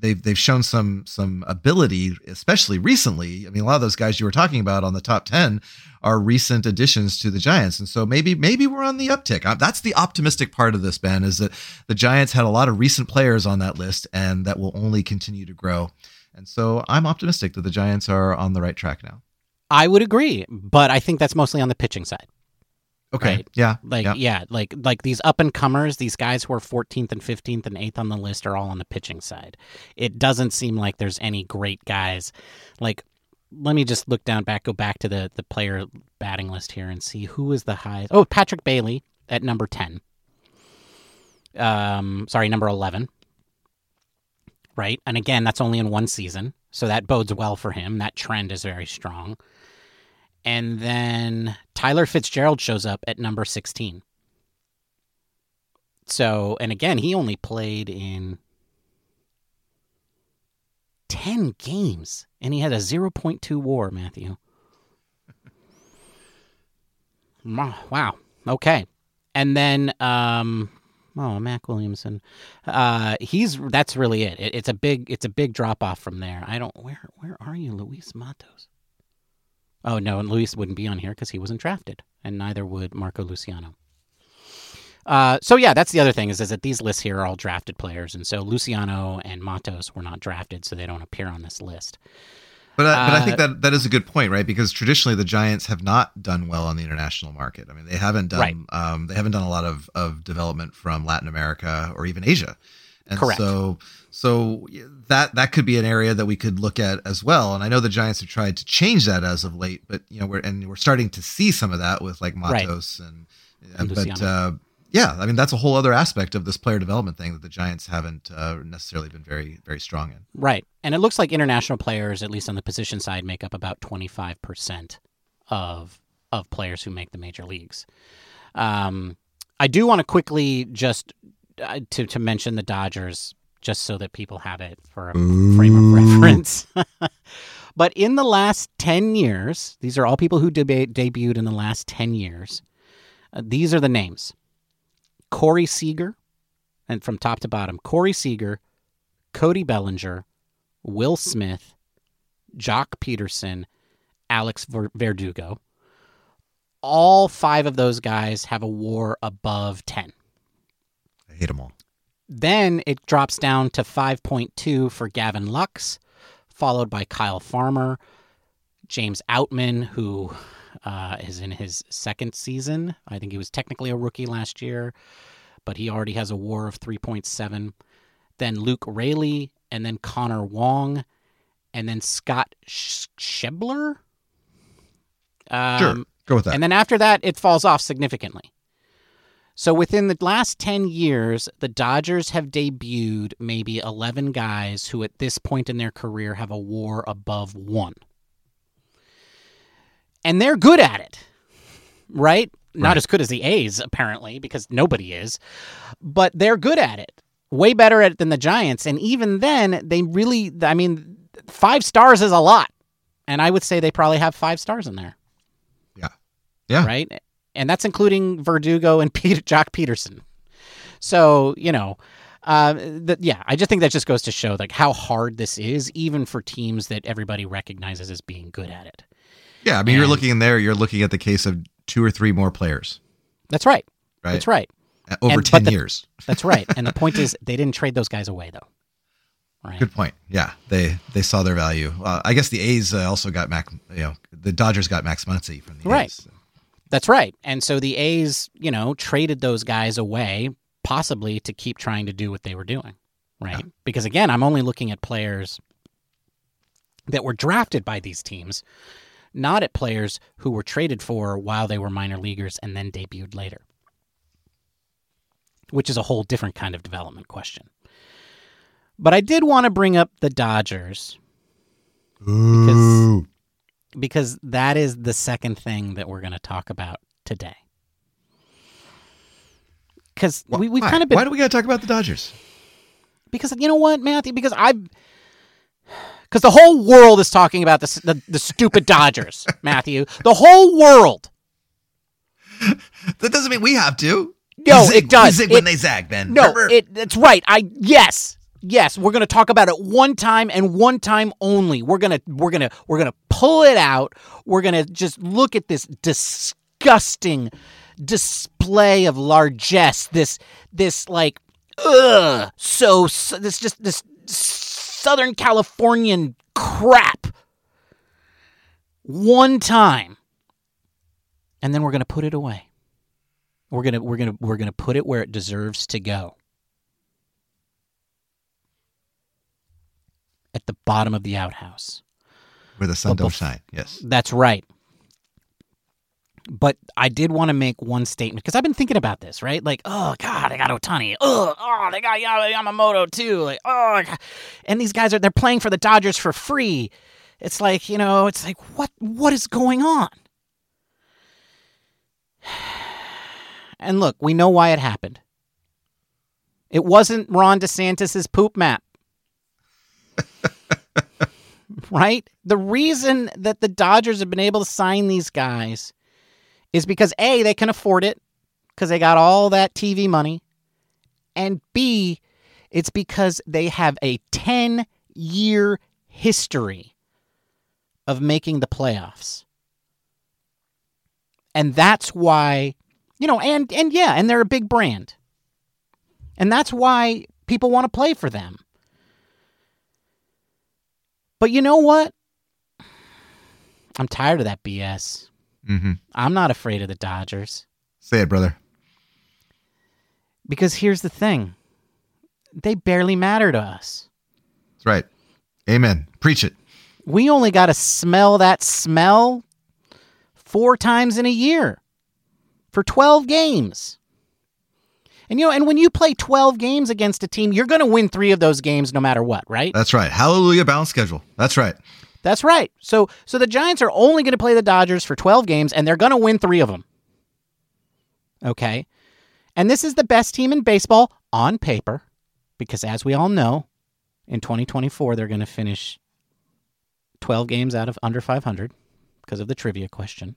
they've they've shown some some ability, especially recently. I mean, a lot of those guys you were talking about on the top ten are recent additions to the Giants, and so maybe maybe we're on the uptick. Uh, That's the optimistic part of this, Ben, is that the Giants had a lot of recent players on that list, and that will only continue to grow. And so I'm optimistic that the Giants are on the right track now. I would agree, but I think that's mostly on the pitching side. Okay, Right. yeah, Like yeah. yeah. like like these up and comers, these guys who are 14th and 15th and 8th on the list are all on the pitching side. It doesn't seem like there's any great guys. Like let me just look down back go back to the the player batting list here and see who is the highest. Oh, Patrick Bailey at number 10. Um sorry, number 11. Right? And again, that's only in one season. So that bodes well for him. That trend is very strong. And then Tyler Fitzgerald shows up at number 16. So, and again, he only played in 10 games and he had a 0.2 war, Matthew. *laughs* Wow. Okay. And then um oh, Mac Williamson. Uh he's that's really it. it it's a big it's a big drop off from there. I don't where where are you, Luis Matos? Oh no, and Luis wouldn't be on here because he wasn't drafted, and neither would Marco Luciano. Uh, so yeah, that's the other thing is, is that these lists here are all drafted players, and so Luciano and Matos were not drafted, so they don't appear on this list. But I, but I think Uh, that that is a good point, right? Because traditionally the Giants have not done well on the international market. I mean, they haven't done Right. um, they haven't done a lot of of development from Latin America or even Asia. And Correct. so so that that could be an area that we could look at as well. And I know the Giants have tried to change that as of late, but you know we're and we're starting to see some of that with like Right. Matos and, And but uh, yeah, I mean that's a whole other aspect of this player development thing that the Giants haven't uh, necessarily been very very strong in. Right, and it looks like international players, at least on the position side, make up about twenty five percent of of players who make the major leagues. Um, I do want to quickly just uh, to to mention the Dodgers, just so that people have it for a frame of reference. *laughs* but in the last ten years, these are all people who deba- debuted in the last ten years. Uh, these are the names: Corey Seager, and from top to bottom, Corey Seager, Cody Bellinger, Will Smith, Joc Pederson, Alex Ver- Verdugo. All five of those guys have a war above 10. I hate them all. Then it drops down to 5.2 for Gavin Lux, followed by Kyle Farmer, James Outman, who uh, is in his second season. I think he was technically a rookie last year, but he already has a war of 3.7. Then Luke Raley, and then Connor Wong, and then Scott Sh- Schebler. Um, Sure. Go with that. And then after that, it falls off significantly. So within the last 10 years, the Dodgers have debuted maybe 11 guys who at this point in their career have a war above one. And they're good at it, right? Not Right. as good as the A's, apparently, because nobody is, but they're good at it. Way better at it than the Giants. And even then, they really, I mean, five stars is a lot. And I would say they probably have five stars in there Yeah. yeah. right? And that's including Verdugo and *laughs* Peter, Joc Pederson. So you know, uh, that yeah, I just think that just goes to show like how hard this is, even for teams that everybody recognizes as being good at it. Yeah. I mean, you're looking in there, you're looking at the case of two or three more players, That's right. right? That's right. Uh, Over And- 10 the- years. *laughs* That's right. and the point is, they didn't trade those guys away though. Right. Good point. Yeah. They they saw their value. Uh, I guess the A's uh, also got Mac, you know, the Dodgers got Max Muncy from the Right. A's. That's right. And so the A's, you know, traded those guys away, possibly to keep trying to do what they were doing. Right. Because again, I'm only looking at players that were drafted by these teams, not at players who were traded for while they were minor leaguers and then debuted later, which is a whole different kind of development question. But I did want to bring up the Dodgers Ooh. because that is the second thing that we're going to talk about today. Because we, we've why? kind of been Why do we got to talk about the Dodgers? because you know what, Matthew? Because I've because the whole world is talking about the, the the stupid Dodgers, *laughs* Matthew. The whole world. That doesn't mean we have to. No, We zig- it does. Zig It- when they zag, Ben. No, it that's right. I yes. Yes, we're going to talk about it one time and one time only. We're going to we're going to we're going to pull it out. We're going to just look at this disgusting display of largesse. This this like ugh, so, so this just this Southern Californian crap. One time. And then we're going to put it away. We're going to we're going to we're going to put it where it deserves to go. At the bottom of the outhouse. Where the sun don't bef- shine. Yes. That's right. But I did want to make one statement because I've been thinking about this, right? Like, oh God, they got Ohtani. Oh, oh, they got Yamamoto too. Like, oh, God. and these guys are they're playing for the Dodgers for free. It's like you know, it's like what what is going on? *sighs* And look, we know why it happened. It wasn't Ron DeSantis's poop map. Right? The reason that the Dodgers have been able to sign these guys is because A, they can afford it because they got all that TV money. And B, it's because they have a 10 year history of making the playoffs. And that's why, you know, and and yeah, and they're a big brand. And that's why people want to play for them. But you know what? I'm tired of that BS. Mm-hmm. I'm not afraid of the Dodgers Say it, brother. because here's the thing. They barely matter to us. That's right. Amen. Preach it. We only got to smell that smell four times in a year for 12 games. And you know, and when you play 12 games against a team, you're going to win 3 of those games no matter what, right? That's right. Hallelujah balanced schedule. That's right. That's right. So so the Giants are only going to play the Dodgers for 12 games and they're going to win 3 of them. Okay? And this is the best team in baseball on paper because as we all know, in 2024 they're going to finish 12 games out of under 500 because of the trivia question.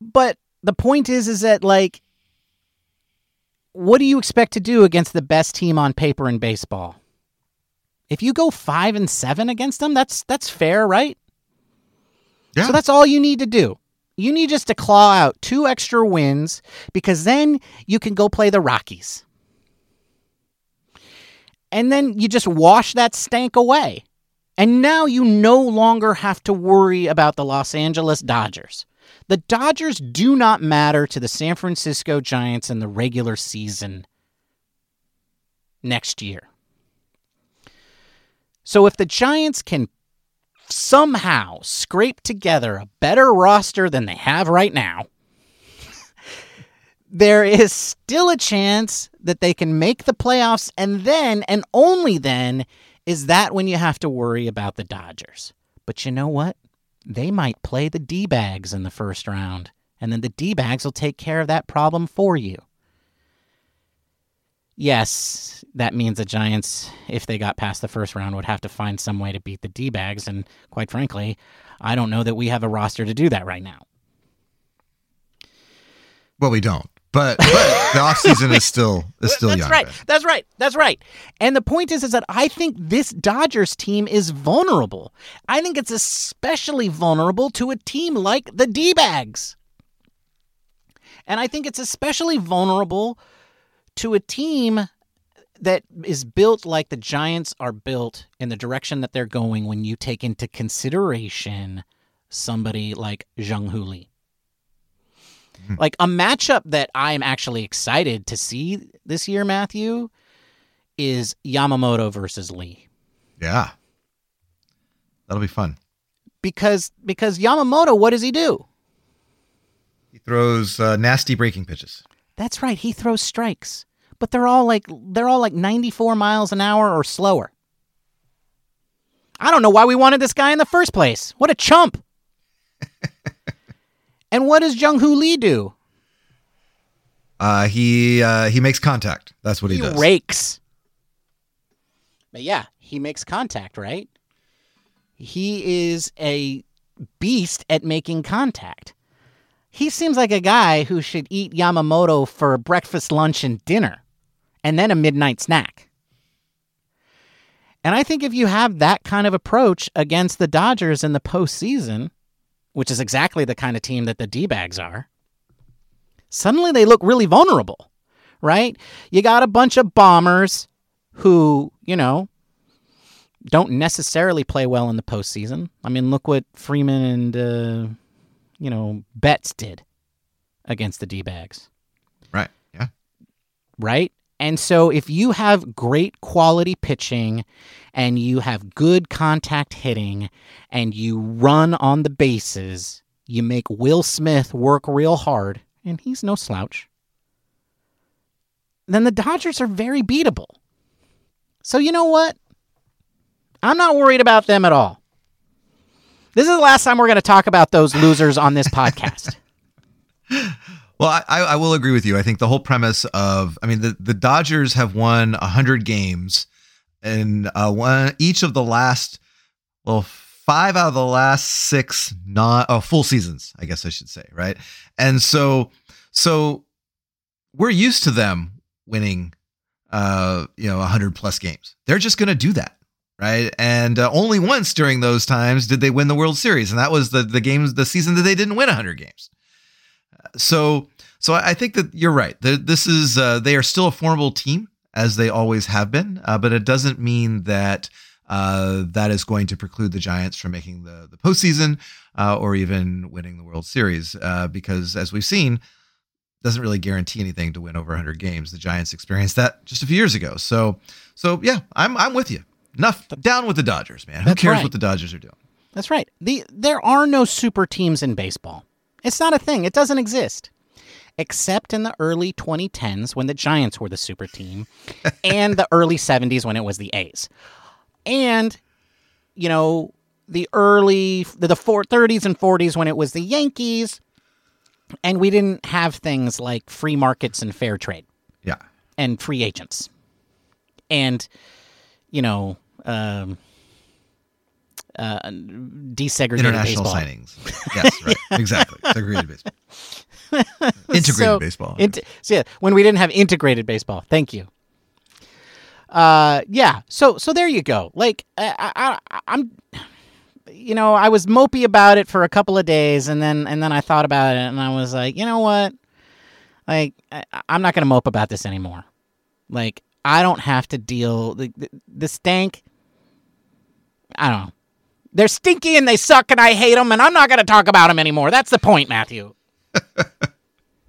But the point is is that like what do you expect to do against the best team on paper in baseball? If you go 5 and 7 against them, that's that's fair, right? Yeah. So that's all you need to do. You need just to claw out two extra wins because then you can go play the Rockies. And then you just wash that stank away. And now you no longer have to worry about the Los Angeles Dodgers. The Dodgers do not matter to the San Francisco Giants in the regular season next year. So if the Giants can somehow scrape together a better roster than they have right now, *laughs* there is still a chance that they can make the playoffs. And then, and only then, is that when you have to worry about the Dodgers. But you know what? They might play the D bags in the first round, and then the D bags will take care of that problem for you. Yes, that means the Giants, if they got past the first round, would have to find some way to beat the D bags. And quite frankly, I don't know that we have a roster to do that right now. Well, we don't. But, but the offseason is still is still That's young. right. That's right. That's right. And the point is, is that I think this Dodgers team is vulnerable. I think it's especially vulnerable to a team like the D bags. And I think it's especially vulnerable to a team that is built like the Giants are built in the direction that they're going when you take into consideration somebody like Jung Hoo Lee. *laughs* Like a matchup that I'm actually excited to see this year, Matthew, is Yamamoto versus Lee. Yeah. That'll be fun. Because because Yamamoto, what does he do? He throws uh, nasty breaking pitches. That's right, he throws strikes. But they're all like they're all like 94 miles an hour or slower. I don't know why we wanted this guy in the first place. What a chump. And what does Jung Hoo Lee do? Uh, he uh, he makes contact. That's what he, he does. rakes. But yeah, he makes contact, right? He is a beast at making contact. He seems like a guy who should eat Yamamoto for breakfast, lunch, and dinner, and then a midnight snack. And I think if you have that kind of approach against the Dodgers in the postseason, which is exactly the kind of team that the D bags are, suddenly they look really vulnerable, right? You got a bunch of bombers who, you know, don't necessarily play well in the postseason. I mean, look what Freeman and, uh, you know, Betts did against the D bags, Right. Yeah. right? And so if you have great quality pitching and you have good contact hitting and you run on the bases, you make Will Smith work real hard, and he's no slouch, then the Dodgers are very beatable. So you know what? I'm not worried about them at all. This is the last time we're going to talk about those losers on this *laughs* podcast. Well, I, I will agree with you. I think the whole premise of, I mean, the, the Dodgers have won 100 games and uh, one, each of the last, well, five out of the last six non oh, full seasons, I guess I should say, right? And so, so we're used to them winning, uh, you know, 100 plus games. They're just going to do that. Right. And uh, only once during those times did they win the World Series. And that was the, the games, the season that they didn't win 100 games so so I think that you're right. This is uh, they are still a formidable team as they always have been, uh, but it doesn't mean that uh, that is going to preclude the Giants from making the the postseason uh, or even winning the World Series uh, because as we've seen. Doesn't really guarantee anything to win over 100 games. The Giants experienced that just a few years ago. So, so yeah, I'm I'm with you. Enough down with the Dodgers, man. Who That's cares right. what the Dodgers are doing? That's right. The there are no super teams in baseball. It's not a thing. It doesn't exist. Except in the early 2010s when the Giants were the super team *laughs* and the early 70s when it was the A's. And you know, the early the, four, 30s and 40s when it was the Yankees and we didn't have things like free markets and fair trade Yeah, and free agents. And you know, um uh, desegregated international baseball. signings. Yes, right. *laughs* Exactly. Segregated baseball. *laughs* Integrated So, baseball. Int- so yeah, when we didn't have integrated baseball. Thank you. Uh, yeah. So so there you go. Like I, I, I I'm, you know, I was mopey about it for a couple of days, and then and then I thought about it, and I was like, you know what? Like I, I'm not gonna mope about this anymore. Like I don't have to deal the the, the stank. I don't know. They're stinky and they suck, and I hate them, and I'm not gonna talk about them anymore. That's the point, Matthew. *laughs*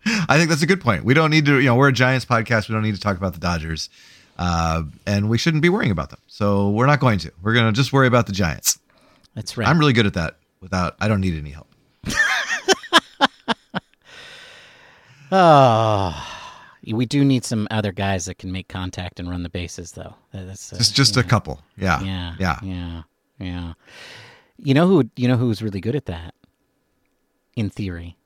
I think that's a good point. We don't need to, you know, we're a Giants podcast. We don't need to talk about the Dodgers. Uh, and we shouldn't be worrying about them. So we're not going to. We're going to just worry about the Giants. That's right. I'm really good at that. Without, I don't need any help. *laughs* Oh, we do need some other guys that can make contact and run the bases, though. That's uh, Just, just yeah. a couple. Yeah, Yeah, yeah. yeah, yeah. You know who? You know who's really good at that? In theory,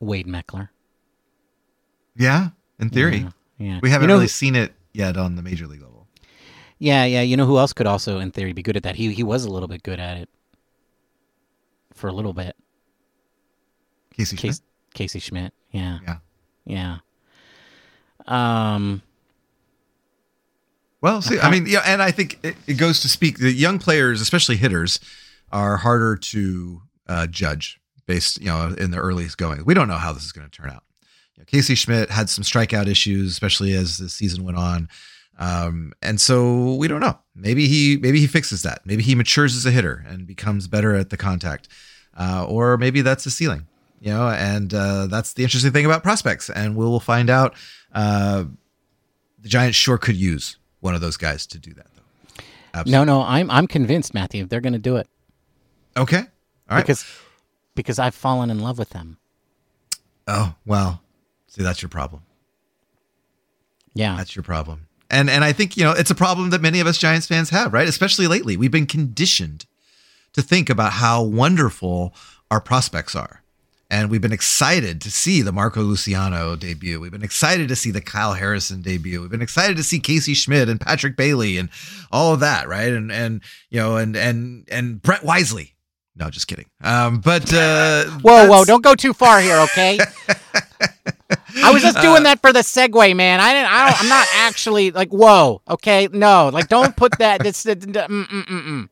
Wade Meckler. Yeah, in theory. Yeah, yeah. We haven't You know really who- seen it yet on the major league level. Yeah, yeah. You know who else could also, in theory, be good at that? He he was a little bit good at it for a little bit. Casey Schmidt. Casey, Casey Schmidt. Yeah, Yeah. yeah. Um. Well, see, I mean, yeah, and I think it, it goes to speak the young players, especially hitters, are harder to uh, judge based, you know, in the earliest going. We don't know how this is going to turn out. You know, Casey Schmidt had some strikeout issues, especially as the season went on, um, and so we don't know. Maybe he maybe he fixes that. Maybe he matures as a hitter and becomes better at the contact, uh, or maybe that's the ceiling. You know, and uh, that's the interesting thing about prospects, and we will find out. Uh, the Giants sure could use one of those guys to do that, though. Absolutely. No, no. I'm I'm convinced, Matthew. They're going to do it Okay. All right. because because I've fallen in love with them. oh well, see that's your problem. Yeah. That's your problem. And and I think you know it's a problem that many of us Giants fans have, right? Especially lately, we've been conditioned to think about how wonderful our prospects are. And we've been excited to see the Marco Luciano debut. We've been excited to see the Kyle Harrison debut. We've been excited to see Casey Schmidt and Patrick Bailey and all of that, right? And and you know and and and Brett Wisely. No, just kidding. Um, but uh, Whoa, whoa! Don't go too far here, okay? *laughs* I was just Uh, doing that for the segue, man. I didn't. I don't, I'm not actually like. Whoa, okay? No, like don't put that. This. Mm, mm, mm, mm.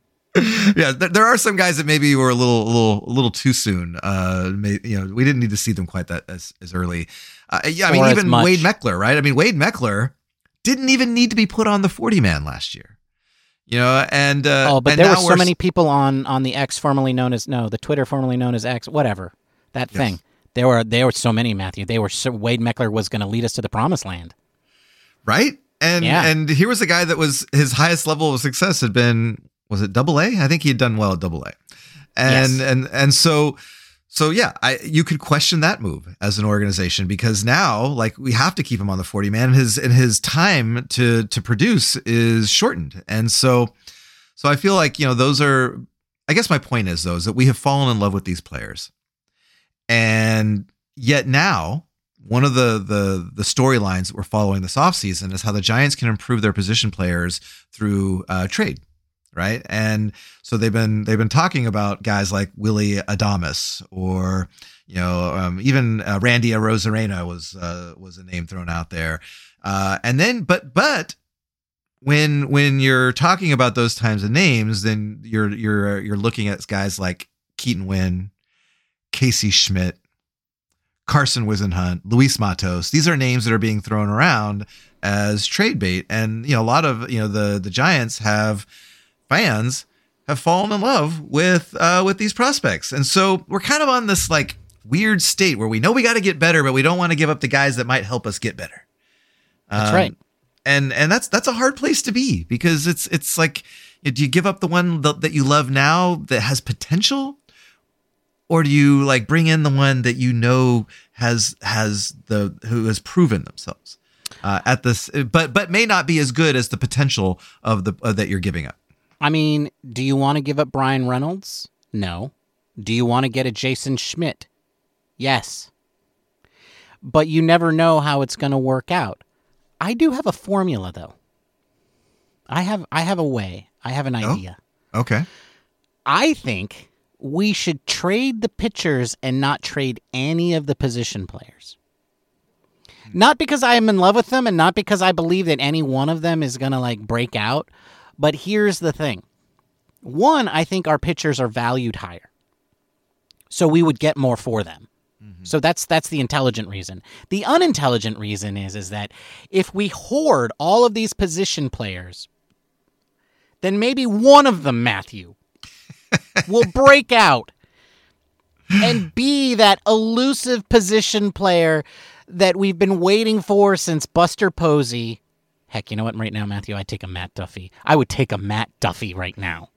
Yeah, there, there are some guys that maybe were a little, a little, a little too soon. Uh, may, you know, we didn't need to see them quite that as as early. Uh, yeah, I mean, Or even. Wade Meckler, right? I mean, Wade Meckler didn't even need to be put on the forty man last year. You know, and uh, Oh, but and there were so many people on on the X, formerly known as no, the Twitter, formerly known as X, whatever that Yes. thing. There were there were so many, Matthew. They were so, Wade Meckler was going to lead us to the promised land. right? And Yeah. and here was a guy that was his highest level of success had been was it double A? I think he had done well at double A. And Yes. and and so so yeah, I you could question that move as an organization because now like we have to keep him on the 40 man and his and his time to to produce is shortened. And so so I feel like, you know, those are I guess my point is though is that we have fallen in love with these players. And yet now one of the the the storylines that we're following this offseason is how the Giants can improve their position players through uh, trade, right? And so they've been they've been talking about guys like Willy Adames or you know um, even uh, Randy Arozarena was uh, was a name thrown out there, uh, and then but but when when you're talking about those times of names, then you're you're you're looking at guys like Keaton Winn, Casey Schmidt, Carson Whisenhunt, Luis Matos. These are names that are being thrown around as trade bait, and you know a lot of you know the the Giants have fans have fallen in love with uh, with these prospects, and so we're kind of on this like weird state where we know we got to get better, but we don't want to give up the guys that might help us get better. That's Um, right. and and that's that's a hard place to be because it's it's like do you give up the one that, that you love now that has potential or do you like bring in the one that you know has has the who has proven themselves uh, at this but but may not be as good as the potential of the uh, that you're giving up I mean, do you want to give up Bryan Reynolds? No. Do you want to get a Jason Schmidt? Yes. But you never know how it's going to work out. I do have a formula though. I have I have a way. I have an Oh? idea. okay I think we should trade the pitchers and not trade any of the position players. Not because I am in love with them and not because I believe that any one of them is going to like break out, but here's the thing. One, I think our pitchers are valued higher. So we would get more for them. Mm-hmm. So that's that's the intelligent reason. The unintelligent reason is is that if we hoard all of these position players, then maybe one of them, Matthew, *laughs* will break out and be that elusive position player that we've been waiting for since Buster Posey. Heck, you know what? Right now, Matthew, I'd take a Matt Duffy. I would take a Matt Duffy right now.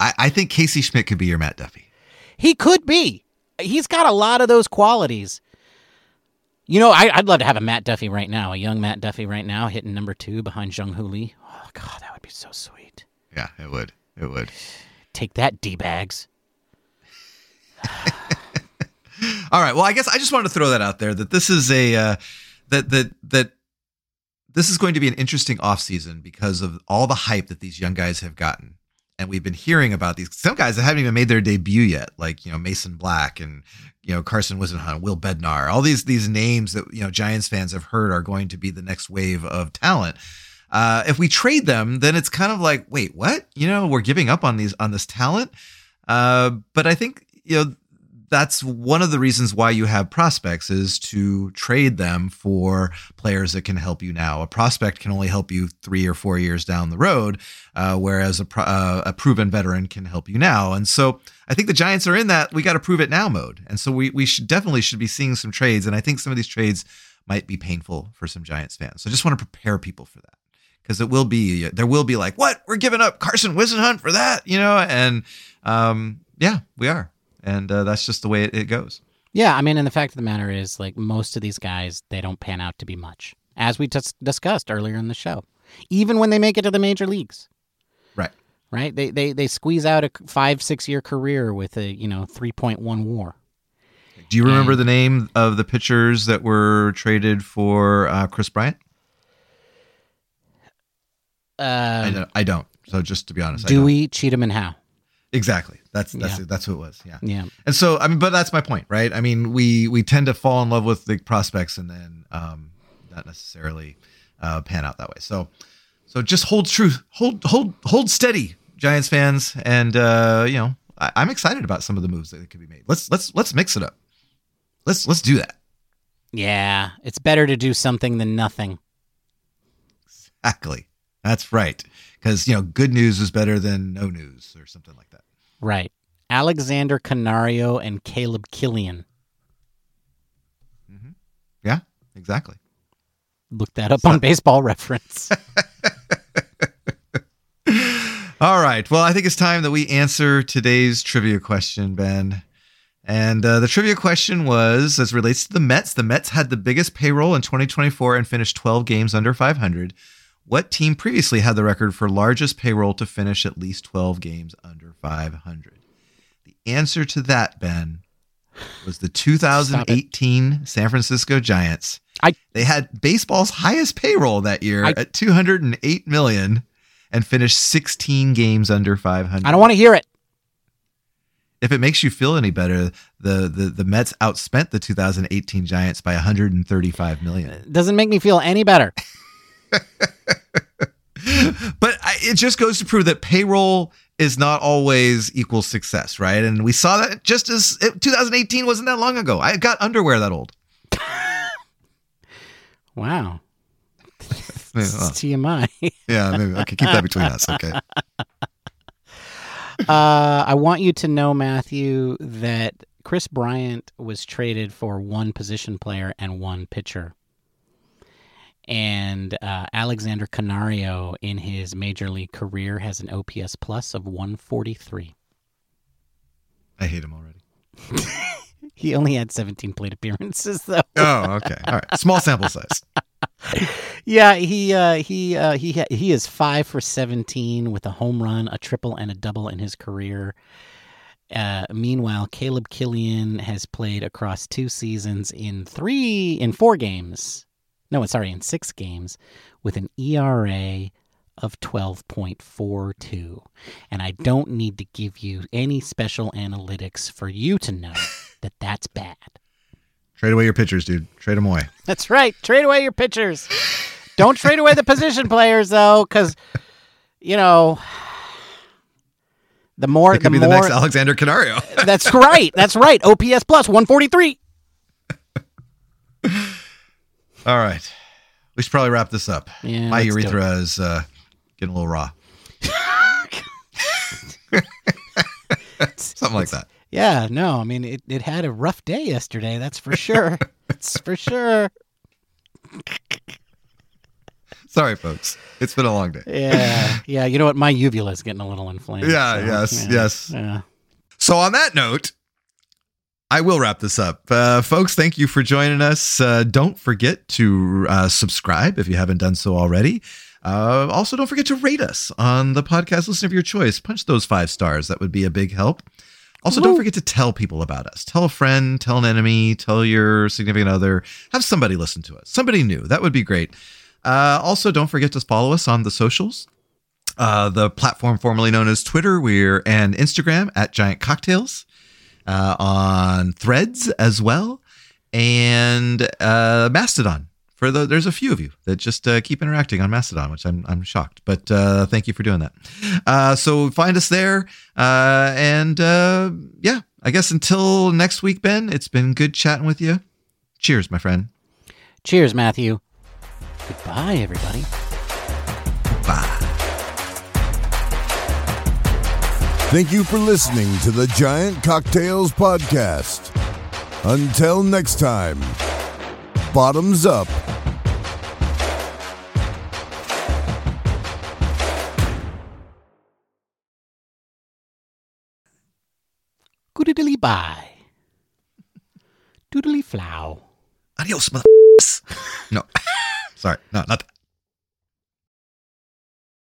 I, I think Casey Schmidt could be your Matt Duffy. He could be. He's got a lot of those qualities. You know, I, would love to have a Matt Duffy right now, a young Matt Duffy right now, hitting number two behind Jung Hoo Lee. Oh God, that would be so sweet. Yeah, it would. It would. Take that, d bags. *laughs* All right. Well, I guess I just wanted to throw that out there that this is a uh, that that that this is going to be an interesting offseason because of all the hype that these young guys have gotten. And we've been hearing about these some guys that haven't even made their debut yet, like you know Mason Black and you know Carson Whisenhunt, Will Bednar, all these these names that you know Giants fans have heard are going to be the next wave of talent. Uh, if we trade them, then it's kind of like, wait, what? You know, we're giving up on these on this talent. Uh, but I think you know that's one of the reasons why you have prospects is to trade them for players that can help you now. A prospect can only help you three or four years down the road, uh, whereas a, uh, a proven veteran can help you now. And so I think the Giants are in that we got to prove it now mode. And so we we should definitely should be seeing some trades. And I think some of these trades might be painful for some Giants fans. So I just want to prepare people for that because it will be there will be like what we're giving up Carson Whisenhunt for that, you know, and um, yeah, we are and uh, that's just the way it, it goes. Yeah, I mean, and the fact of the matter is, like most of these guys, they don't pan out to be much, as we just discussed earlier in the show. Even when they make it to the major leagues, right? Right? They they they squeeze out a five six year career with a you know three point one WAR. Do you remember and, the name of the pitchers that were traded for uh, Kris Bryant? Um, I, don't, I, don't, So just to be honest, Dewey, Cheatham, and Howe. Exactly. That's that's yeah. that's who it was. Yeah. Yeah. And so I mean, but that's my point, right? I mean, we we tend to fall in love with the prospects and then um, not necessarily uh, pan out that way. So so just hold true, hold hold hold steady, Giants fans, and uh, you know I, I'm excited about some of the moves that could be made. Let's let's let's mix it up. Let's let's do that. Yeah, it's better to do something than nothing. Exactly. That's right. Because you know, good news is better than no news, or something like that. Right. Alexander Canario and Caleb Killian. Mm-hmm. Yeah, exactly. Look that up so. on *laughs* baseball reference. All right. Well, I think it's time that we answer today's trivia question, Ben. And uh, the trivia question was as relates to the Mets. The Mets had the biggest payroll in 2024 and finished 12 games under 500. What team previously had the record for largest payroll to finish at least 12 games under 500? The answer to that, Ben, was the 2018 San Francisco Giants. I, they had baseball's highest payroll that year I, at 208 million and finished 16 games under 500. I don't want to hear it. If it makes you feel any better, the, the, the Mets outspent the 2018 Giants by 135 million. It doesn't make me feel any better. *laughs* *laughs* but it just goes to prove that payroll is not always equal success, right? And we saw that just as 2018 wasn't that long ago. I got underwear that old. *laughs* wow. *laughs* TMI. yeah, maybe I can keep that between us. Okay. Uh, I want you to know, Matthew, that Kris Bryant was traded for one position player and one pitcher and uh, Alexander Canario in his major league career has an OPS plus of 143. I hate him already. *laughs* he only had 17 plate appearances though. *laughs* oh, okay. All right. Small sample size. *laughs* yeah, he uh, he uh, he he is 5 for 17 with a home run, a triple and a double in his career. Uh, meanwhile, Caleb Killian has played across two seasons in three in four games no, sorry, in six games with an ERA of 12.42. And I don't need to give you any special analytics for you to know *laughs* that that's bad. Trade away your pitchers, dude. Trade them away. *laughs* That's right. Trade away your pitchers. don't trade away the position players, though, because, you know. The more, it could the be more, the next Alexander Canario. that's right. That's right. OPS plus 143. All right. We should probably wrap this up. Yeah, My urethra is uh, getting a little raw. Something like that. Yeah, no, I mean, it, it had a rough day yesterday. That's for sure. that's for sure. *laughs* Sorry, folks. It's been a long day. Yeah, yeah. You know what? My uvula is getting a little inflamed. Yeah, so, yes, yeah, yes. Yeah. So, on that note, I will wrap this up. Uh, folks, thank you for joining us. Uh, don't forget to uh, subscribe if you haven't done so already. Uh, also, don't forget to rate us on the podcast listen of your choice. Punch those five stars. That would be a big help. Also, don't forget to tell people about us. Tell a friend, tell an enemy, tell your significant other. Have somebody listen to us. Somebody new. That would be great. Uh, also, don't forget to follow us on the socials. Uh, the platform formerly known as Twitter, we're and Instagram at Giant Cocktails, uh, on Threads as well, and uh, Mastodon. For the there's a few of you that just uh, keep interacting on Mastodon, which I'm I'm shocked, but uh, thank you for doing that. Uh, so find us there, uh, and uh, yeah, I guess until next week, Ben. It's been good chatting with you. Cheers, my friend. Cheers, Matthew. Goodbye, everybody. Bye. Thank you for listening to the Giant Cocktails Podcast. Until next time, bottoms up. Goodily bye. Doodly flow. Adios, mother. *laughs* no, *laughs* sorry, no, not.